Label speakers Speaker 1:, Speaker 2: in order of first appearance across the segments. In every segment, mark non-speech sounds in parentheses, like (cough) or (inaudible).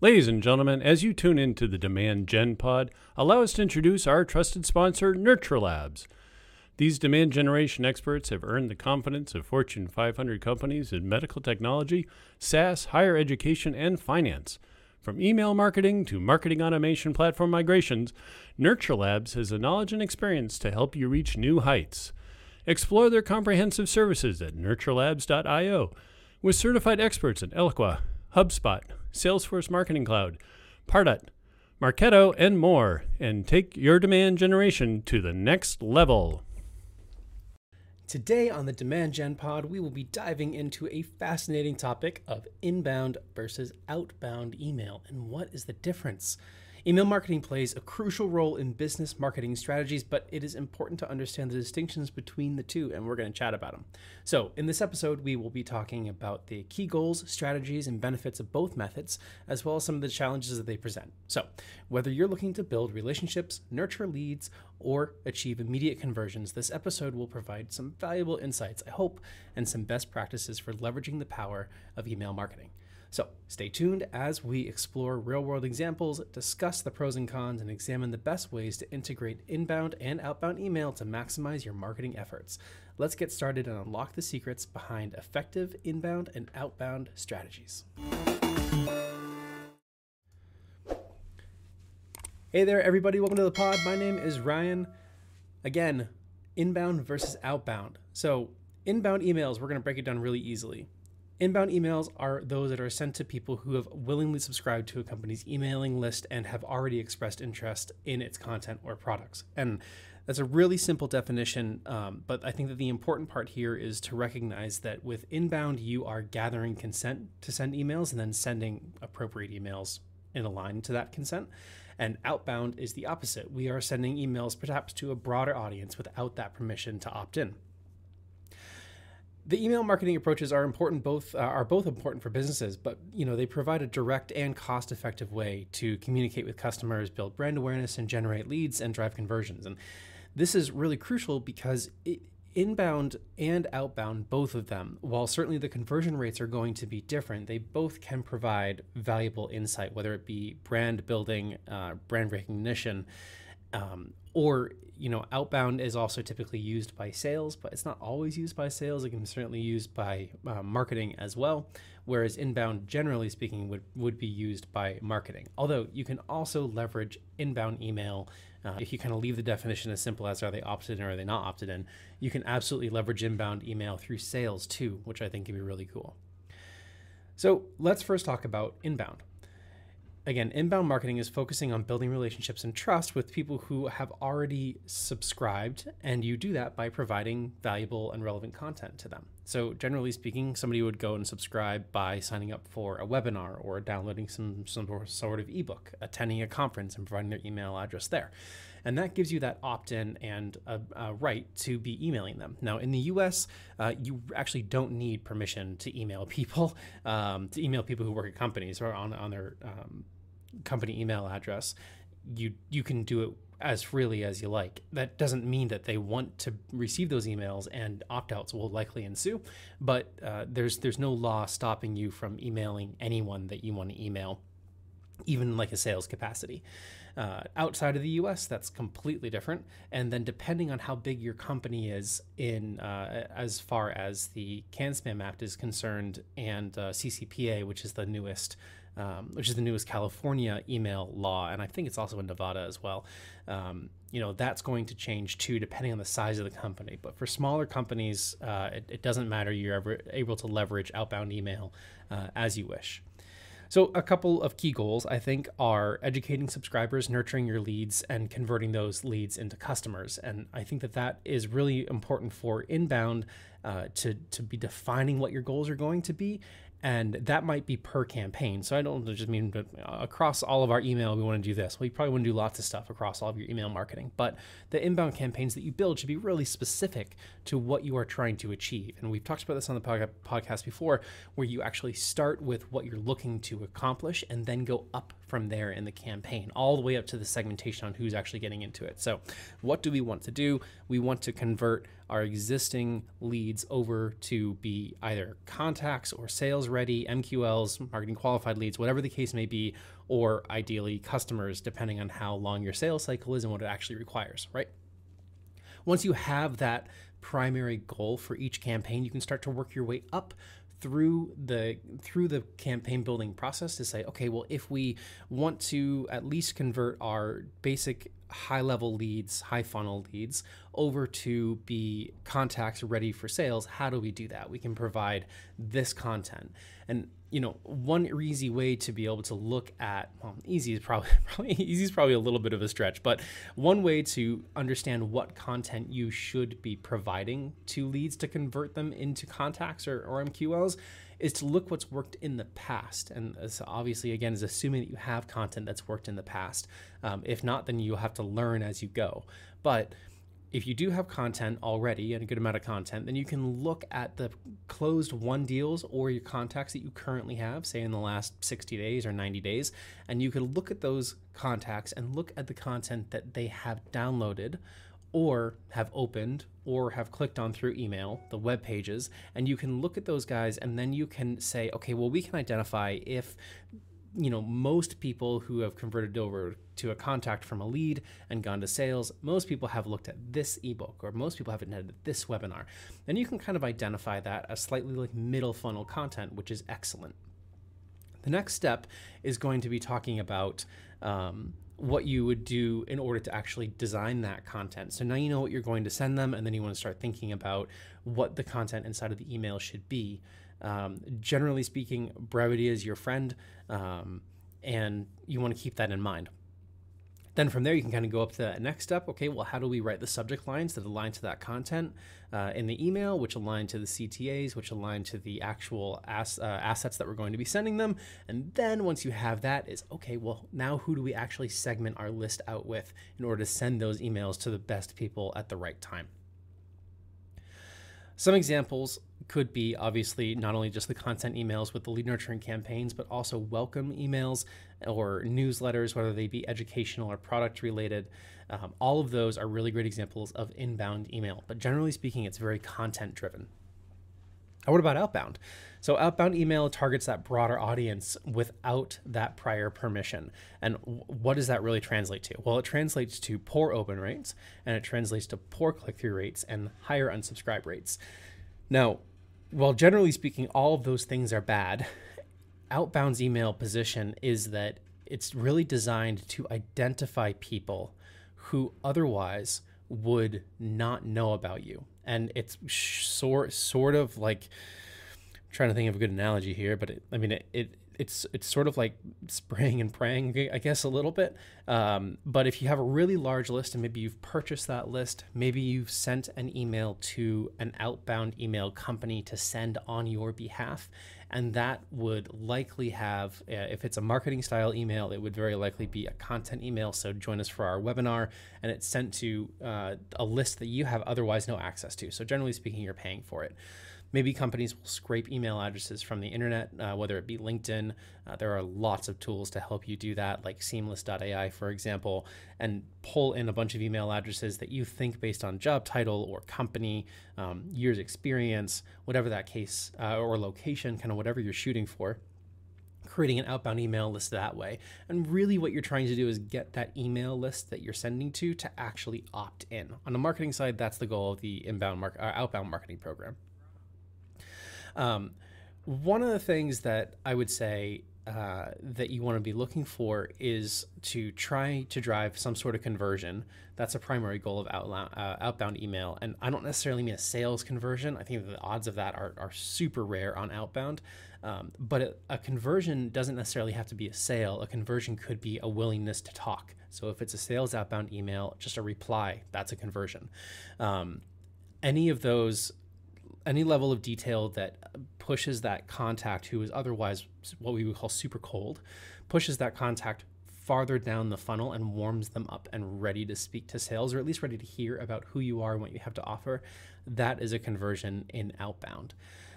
Speaker 1: Ladies and gentlemen, as you tune into the Demand Gen Pod, allow us to introduce our trusted sponsor, NurtureLabs. These demand generation experts have earned the confidence of Fortune 500 companies in medical technology, SaaS, higher education, and finance. From email marketing to marketing automation platform migrations, NurtureLabs has the knowledge and experience to help you reach new heights. Explore their comprehensive services at nurturelabs.io with certified experts in Eloqua, HubSpot, Salesforce Marketing Cloud, Pardot, Marketo, and more, and take your demand generation to the next level.
Speaker 2: Today on the Demand Gen Pod, we will be diving into a fascinating topic of inbound versus outbound email and what is the difference. Email marketing plays a crucial role in business marketing strategies, but it is important to understand the distinctions between the two, and we're going to chat about them. So, in this episode, we will be talking about the key goals, strategies, and benefits of both methods, as well as some of the challenges that they present. So, whether you're looking to build relationships, nurture leads, or achieve immediate conversions, this episode will provide some valuable insights, I hope, and some best practices for leveraging the power of email marketing. So stay tuned as we explore real world examples, discuss the pros and cons, and examine the best ways to integrate inbound and outbound email to maximize your marketing efforts. Let's get started and unlock the secrets behind effective inbound and outbound strategies. Hey there, everybody. Welcome to the pod. My name is Ryan. Again, inbound versus outbound. So, inbound emails, we're going to break it down really easily. Inbound emails are those that are sent to people who have willingly subscribed to a company's emailing list and have already expressed interest in its content or products. And that's a really simple definition, um, but I think that the important part here is to recognize that with inbound, you are gathering consent to send emails and then sending appropriate emails in a line to that consent. And outbound is the opposite. We are sending emails perhaps to a broader audience without that permission to opt in the email marketing approaches are important both uh, are both important for businesses but you know they provide a direct and cost effective way to communicate with customers build brand awareness and generate leads and drive conversions. And this is really crucial because it, inbound and outbound both of them while certainly the conversion rates are going to be different they both can provide valuable insight whether it be brand building uh, brand recognition um, or you know outbound is also typically used by sales but it's not always used by sales. It can certainly used by uh, marketing as well whereas inbound generally speaking would, would be used by marketing. Although you can also leverage inbound email uh, if you kind of leave the definition as simple as are they opted in or are they not opted in you can absolutely leverage inbound email through sales too which i think can be really cool. So let's first talk about inbound again, inbound marketing is focusing on building relationships and trust with people who have already subscribed, and you do that by providing valuable and relevant content to them. So, generally speaking, somebody would go and subscribe by signing up for a webinar or downloading some, some sort of ebook, attending a conference, and providing their email address there. And that gives you that opt in and a, a, right to be emailing them. Now, in the US, uh, you actually don't need permission to email people, um, to email people who work at companies or on, on their um, company email address, you you can do it as freely as you like. That doesn't mean that they want to receive those emails, and opt-outs will likely ensue. But uh, there's there's no law stopping you from emailing anyone that you want to email, even like a sales capacity. Uh, outside of the U.S., that's completely different. And then depending on how big your company is in uh, as far as the CAN-SPAM Act is concerned, and uh, CCPA, which is the newest um, which is the newest California email law, and I think it's also in Nevada as well. Um, you know that's going to change too, depending on the size of the company. But for smaller companies, uh, it, it, doesn't matter. You're ever able to leverage outbound email uh, as you wish. So, a couple of key goals I think are educating subscribers, nurturing your leads, and converting those leads into customers. And I think that that is really important for inbound uh, to to be defining what your goals are going to be and that might be per campaign. So I don't just mean but across all of our email, we want to do this. Well, you probably want to do lots of stuff across all of your email marketing, but the inbound campaigns that you build should be really specific to what you are trying to achieve. And we've talked about this on the podcast before, where you actually start with what you're looking to accomplish and then go up from there in the campaign, all the way up to the segmentation on who's actually getting into it. So, what do we want to do? We want to convert our existing leads over to be either contacts or sales ready, MQLs, marketing qualified leads, whatever the case may be, or ideally customers, depending on how long your sales cycle is and what it actually requires, right? Once you have that primary goal for each campaign, you can start to work your way up through the through the campaign building process to say okay well if we want to at least convert our basic high level leads high funnel leads over to be contacts ready for sales how do we do that? We can provide this content. And you know one easy way to be able to look at well easy is probably, (laughs) probably easy is probably a little bit of a stretch but one way to understand what content you should be providing to leads to convert them into contacts or, or mqls is to look what's worked in the past. And obviously again is assuming that you have content that's worked in the past. Um, if not then you'll have to learn as you go. But if you do have content already and a good amount of content, then you can look at the closed won deals or your contacts that you currently have, say in the last 60 days or 90 days, and you can look at those contacts and look at the content that they have downloaded or have opened or have clicked on through email, the web pages, and you can look at those guys and then you can say, okay, well, we can identify if you know most people who have converted over to a contact from a lead and gone to sales most people have looked at this ebook or most people have attended this webinar and you can kind of identify that as slightly like middle funnel content which is excellent the next step is going to be talking about um, what you would do in order to actually design that content. So now you know what you're going to send them, and then you want to start thinking about what the content inside of the email should be. Um, generally speaking, brevity is your friend, um, and you want to keep that in mind. Then from there, you can kind of go up to that next step. Okay, well, how do we write the subject lines that align to that content uh, in the email, which align to the CTAs, which align to the actual ass, uh, assets that we're going to be sending them? And then once you have that, is okay, well, now who do we actually segment our list out with in order to send those emails to the best people at the right time? Some examples could be obviously not only just the content emails with the lead nurturing campaigns, but also welcome emails or newsletters, whether they be educational or product related. Um, all of those are really great examples of inbound email, but generally speaking, it's very content driven. Now, What about outbound? So, outbound email targets that broader audience without that prior permission. And what does that really translate to? Well, it translates to poor open rates and it translates to poor click through rates and higher unsubscribe rates. Now, while generally speaking, all of those things are bad, outbound's email position is that it's really designed to identify people who otherwise would not know about you. And it's sort sort of like I'm trying to think of a good analogy here, but it, I mean it, it it's it's sort of like spraying and praying, I guess, a little bit. Um, but if you have a really large list and maybe you've purchased that list, maybe you've sent an email to an outbound email company to send on your behalf, and that would likely have, uh, if it's a marketing style email, it would very likely be a content email. So join us for our webinar, and it's sent to uh, a list that you have otherwise no access to. So generally speaking, you're paying for it. Maybe companies will scrape email addresses from the internet, uh, whether it be LinkedIn. Uh, there are lots of tools to help you do that, like seamless.ai, for example, and pull in a bunch of email addresses that you think based on job title or company, um, years experience, whatever that case, uh, or location, kind of whatever you're shooting for creating an outbound email list that way. And really, what you're trying to do is get that email list that you're sending to to actually opt in. On the marketing side, that's the goal of the inbound mar- uh, outbound marketing program. Um, one of the things that I would say uh, that you want to be looking for is to try to drive some sort of conversion. That's a primary goal of outbound, uh, outbound email. And I don't necessarily mean a sales conversion. I think the odds of that are, are super rare on outbound. Um, but a, a, conversion doesn't necessarily have to be a sale. A conversion could be a willingness to talk. So if it's a sales outbound email, just a reply, that's a conversion. Um, any of those any level of detail that pushes that contact who is otherwise what we would call super cold, pushes that contact farther down the funnel and warms them up and ready to speak to sales or at least ready to hear about who you are and what you have to offer, that is a conversion in outbound.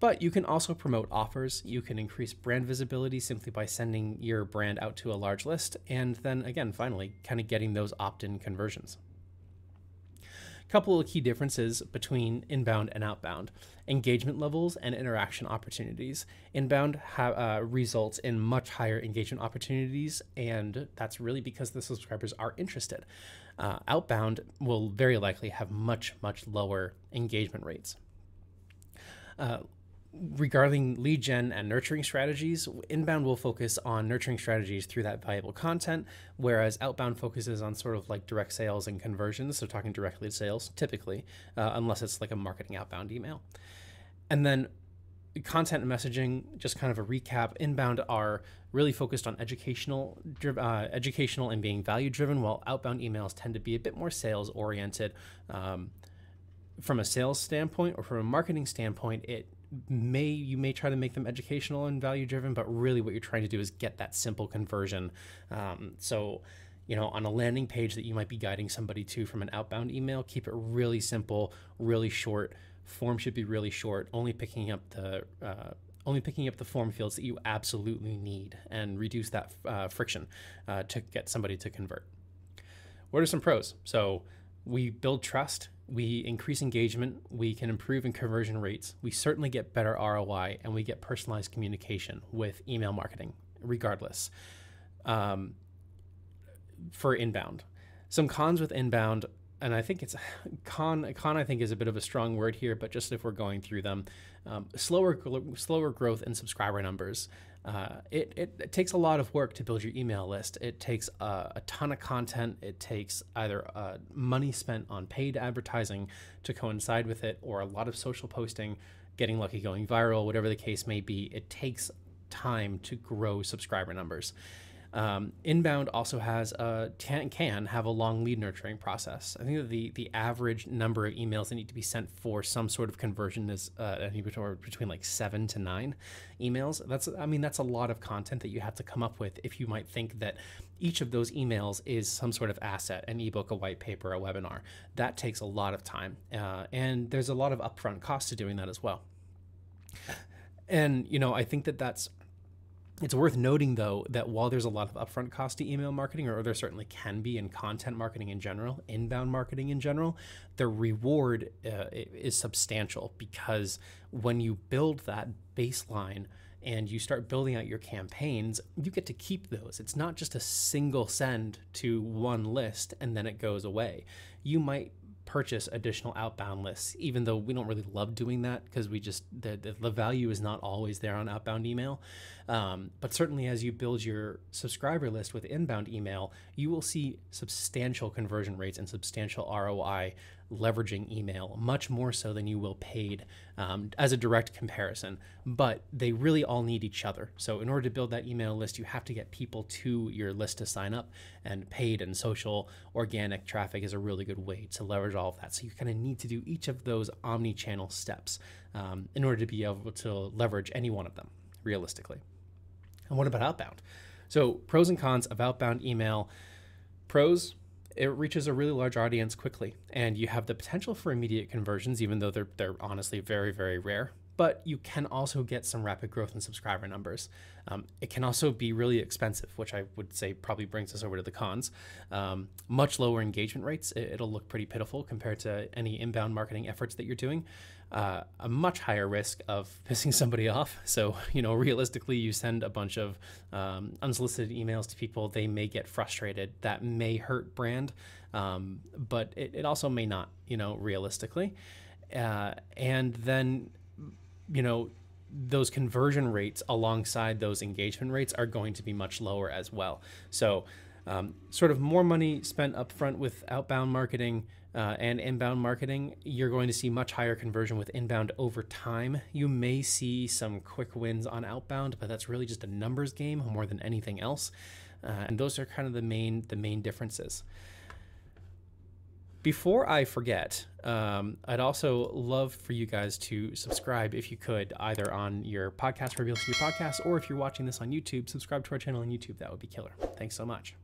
Speaker 2: But you can also promote offers. You can increase brand visibility simply by sending your brand out to a large list. And then again, finally, kind of getting those opt in conversions couple of key differences between inbound and outbound engagement levels and interaction opportunities. Inbound ha- uh, results in much higher engagement opportunities, and that's really because the subscribers are interested. Uh, outbound will very likely have much, much lower engagement rates. Uh, regarding lead gen and nurturing strategies, inbound will focus on nurturing strategies through that valuable content, whereas outbound focuses on sort of like direct sales and conversions. So talking directly to sales, typically, uh, unless it's like a marketing outbound email. And then content and messaging, just kind of a recap. Inbound are really focused on educational, uh, educational and being value driven, while outbound emails tend to be a bit more sales oriented. Um, from a sales standpoint or from a marketing standpoint, it may you may try to make them educational and value driven, but really what you're trying to do is get that simple conversion. Um, so, you know, on a landing page that you might be guiding somebody to from an outbound email, keep it really simple, really short. Form should be really short, only picking up the uh, only picking up the form fields that you absolutely need, and reduce that uh, friction uh, to get somebody to convert. What are some pros? So we build trust we increase engagement, we can improve in conversion rates, we certainly get better ROI, and we get personalized communication with email marketing, regardless. Um, for inbound, some cons with inbound, and I think it's con. Con I think is a bit of a strong word here, but just if we're going through them, um, slower slower growth in subscriber numbers. Uh, it, it, it, takes a lot of work to build your email list. It takes a, a ton of content. It takes either uh, money spent on paid advertising to coincide with it, or a lot of social posting, getting lucky, going viral, whatever the case may be. It takes time to grow subscriber numbers. Um, inbound also has a can, have a long lead nurturing process. I think that the the average number of emails that need to be sent for some sort of conversion is uh, between like seven to nine emails. That's I mean that's a lot of content that you have to come up with if you might think that each of those emails is some sort of asset, an ebook, a white paper, a webinar. That takes a lot of time, uh, and there's a lot of upfront cost to doing that as well. And you know I think that that's it's worth noting, though, that while there's a lot of upfront cost to email marketing, or there certainly can be in content marketing in general, inbound marketing in general, the reward uh, is substantial because when you build that baseline and you start building out your campaigns, you get to keep those. It's not just a single send to one list and then it goes away. You might purchase additional outbound lists, even though we don't really love doing that because we just the, the, the, value is not always there on outbound email. Um, but certainly, as you build your subscriber list with inbound email, you will see substantial conversion rates and substantial ROI leveraging email, much more so than you will paid um, as a direct comparison. But they really all need each other. So, in order to build that email list, you have to get people to your list to sign up, and paid and social organic traffic is a really good way to leverage all of that. So, you kind of need to do each of those omni channel steps um, in order to be able to leverage any one of them realistically. And what about outbound? So, pros and cons of outbound email. Pros, it reaches a really large audience quickly, and you have the potential for immediate conversions, even though they're, they're honestly very, very rare. But you can also get some rapid growth in subscriber numbers. Um, it can also be really expensive, which I would say probably brings us over to the cons. Um, much lower engagement rates. It, will look pretty pitiful compared to any inbound marketing efforts that you're doing uh, a much higher risk of (laughs) pissing somebody off. So, you know, realistically, you send a bunch of um, unsolicited emails to people, they may get frustrated. That may hurt brand, um, but it, it, also may not, you know, realistically. Uh, and then, you know, those conversion rates alongside those engagement rates are going to be much lower as well. So, um, sort of more money spent upfront with outbound marketing uh, and inbound marketing, you're going to see much higher conversion with inbound over time. You may see some quick wins on outbound, but that's really just a numbers game more than anything else. Uh, and those are kind of the main the main differences. Before I forget, um, I'd also love for you guys to subscribe if you could, either on your podcast where you listen to your podcast, or if you're watching this on YouTube, subscribe to our channel on YouTube. That would be killer. Thanks so much.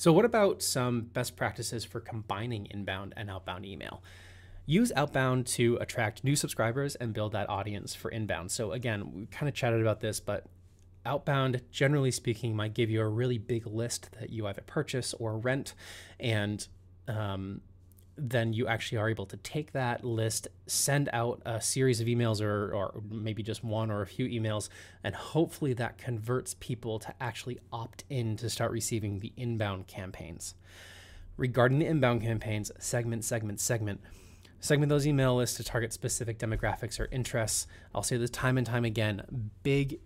Speaker 2: So, what about some best practices for combining inbound and outbound email? use outbound to attract new subscribers and build that audience for inbound. So again, we kind of chatted about this, but outbound generally speaking might give you a really big list that you either purchase or rent and um, then you actually are able to take that list, send out a series of emails or, or maybe just one or a few emails, and hopefully that converts people to actually opt in to start receiving the inbound campaigns. Regarding the inbound campaigns, segment, segment, segment. Segment those email lists to target specific demographics or interests. I'll say this time and time again big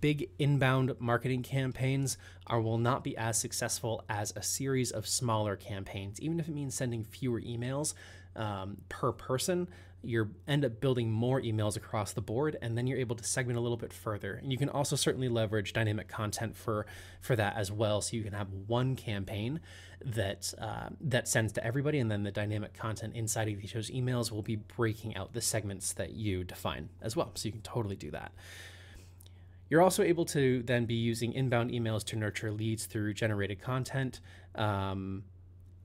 Speaker 2: big inbound marketing campaigns are will not be as successful as a series of smaller campaigns. Even if it means sending fewer emails um, per person you end up building more emails across the board and then you're able to segment a little bit further. And you can also certainly leverage dynamic content for for that as well. So you can have one campaign that uh, that sends to everybody and then the dynamic content inside of each of those emails will be breaking out the segments that you define as well. So you can totally do that you're also able to then be using inbound emails to nurture leads through generated content. Um,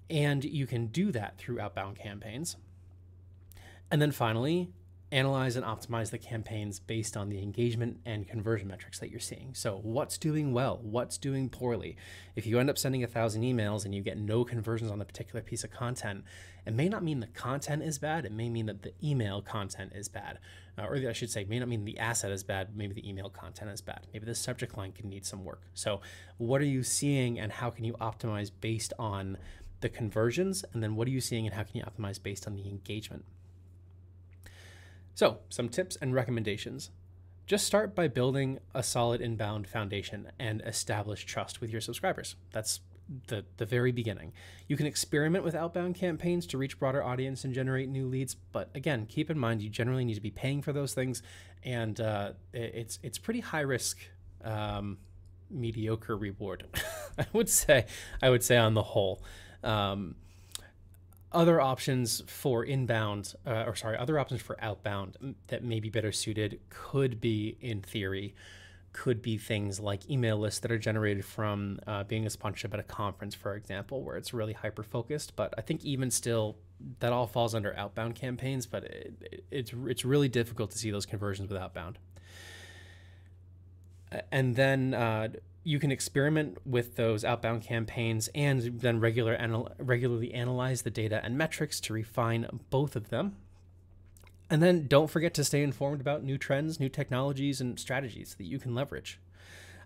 Speaker 2: and you can do that through outbound campaigns. And then finally, analyze and optimize the campaigns based on the engagement and conversion metrics that you're seeing. So, what's doing well? What's doing poorly? If you end up sending a thousand emails and you get no conversions on a particular piece of content, it may not mean the content is bad. It may mean that the email content is bad. Uh, or I should say, may not mean the asset is bad. Maybe the email content is bad. Maybe the subject line can need some work. So, what are you seeing and how can you optimize based on the conversions? And then, what are you seeing and how can you optimize based on the engagement? So, some tips and recommendations. Just start by building a solid inbound foundation and establish trust with your subscribers. That's the, the very beginning. You can experiment with outbound campaigns to reach broader audience and generate new leads, but again, keep in mind you generally need to be paying for those things, and uh, it's it's pretty high risk, um, mediocre reward. (laughs) I would say I would say on the whole. Um, other options for inbound, uh, or sorry, other options for outbound that may be better suited could be, in theory, could be things like email lists that are generated from uh, being a sponsorship at a conference, for example, where it's really hyper focused. But I think even still, that all falls under outbound campaigns. But it, it, it's it's really difficult to see those conversions with outbound. And then uh, you can experiment with those outbound campaigns and then regular anal- regularly analyze the data and metrics to refine both of them. And then don't forget to stay informed about new trends, new technologies, and strategies that you can leverage.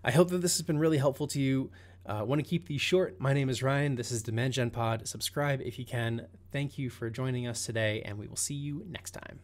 Speaker 2: I hope that this has been really helpful to you. Uh, want to keep these short. My name is Ryan. This is Demand Gen Pod. Subscribe if you can. Thank you for joining us today, and we will see you next time.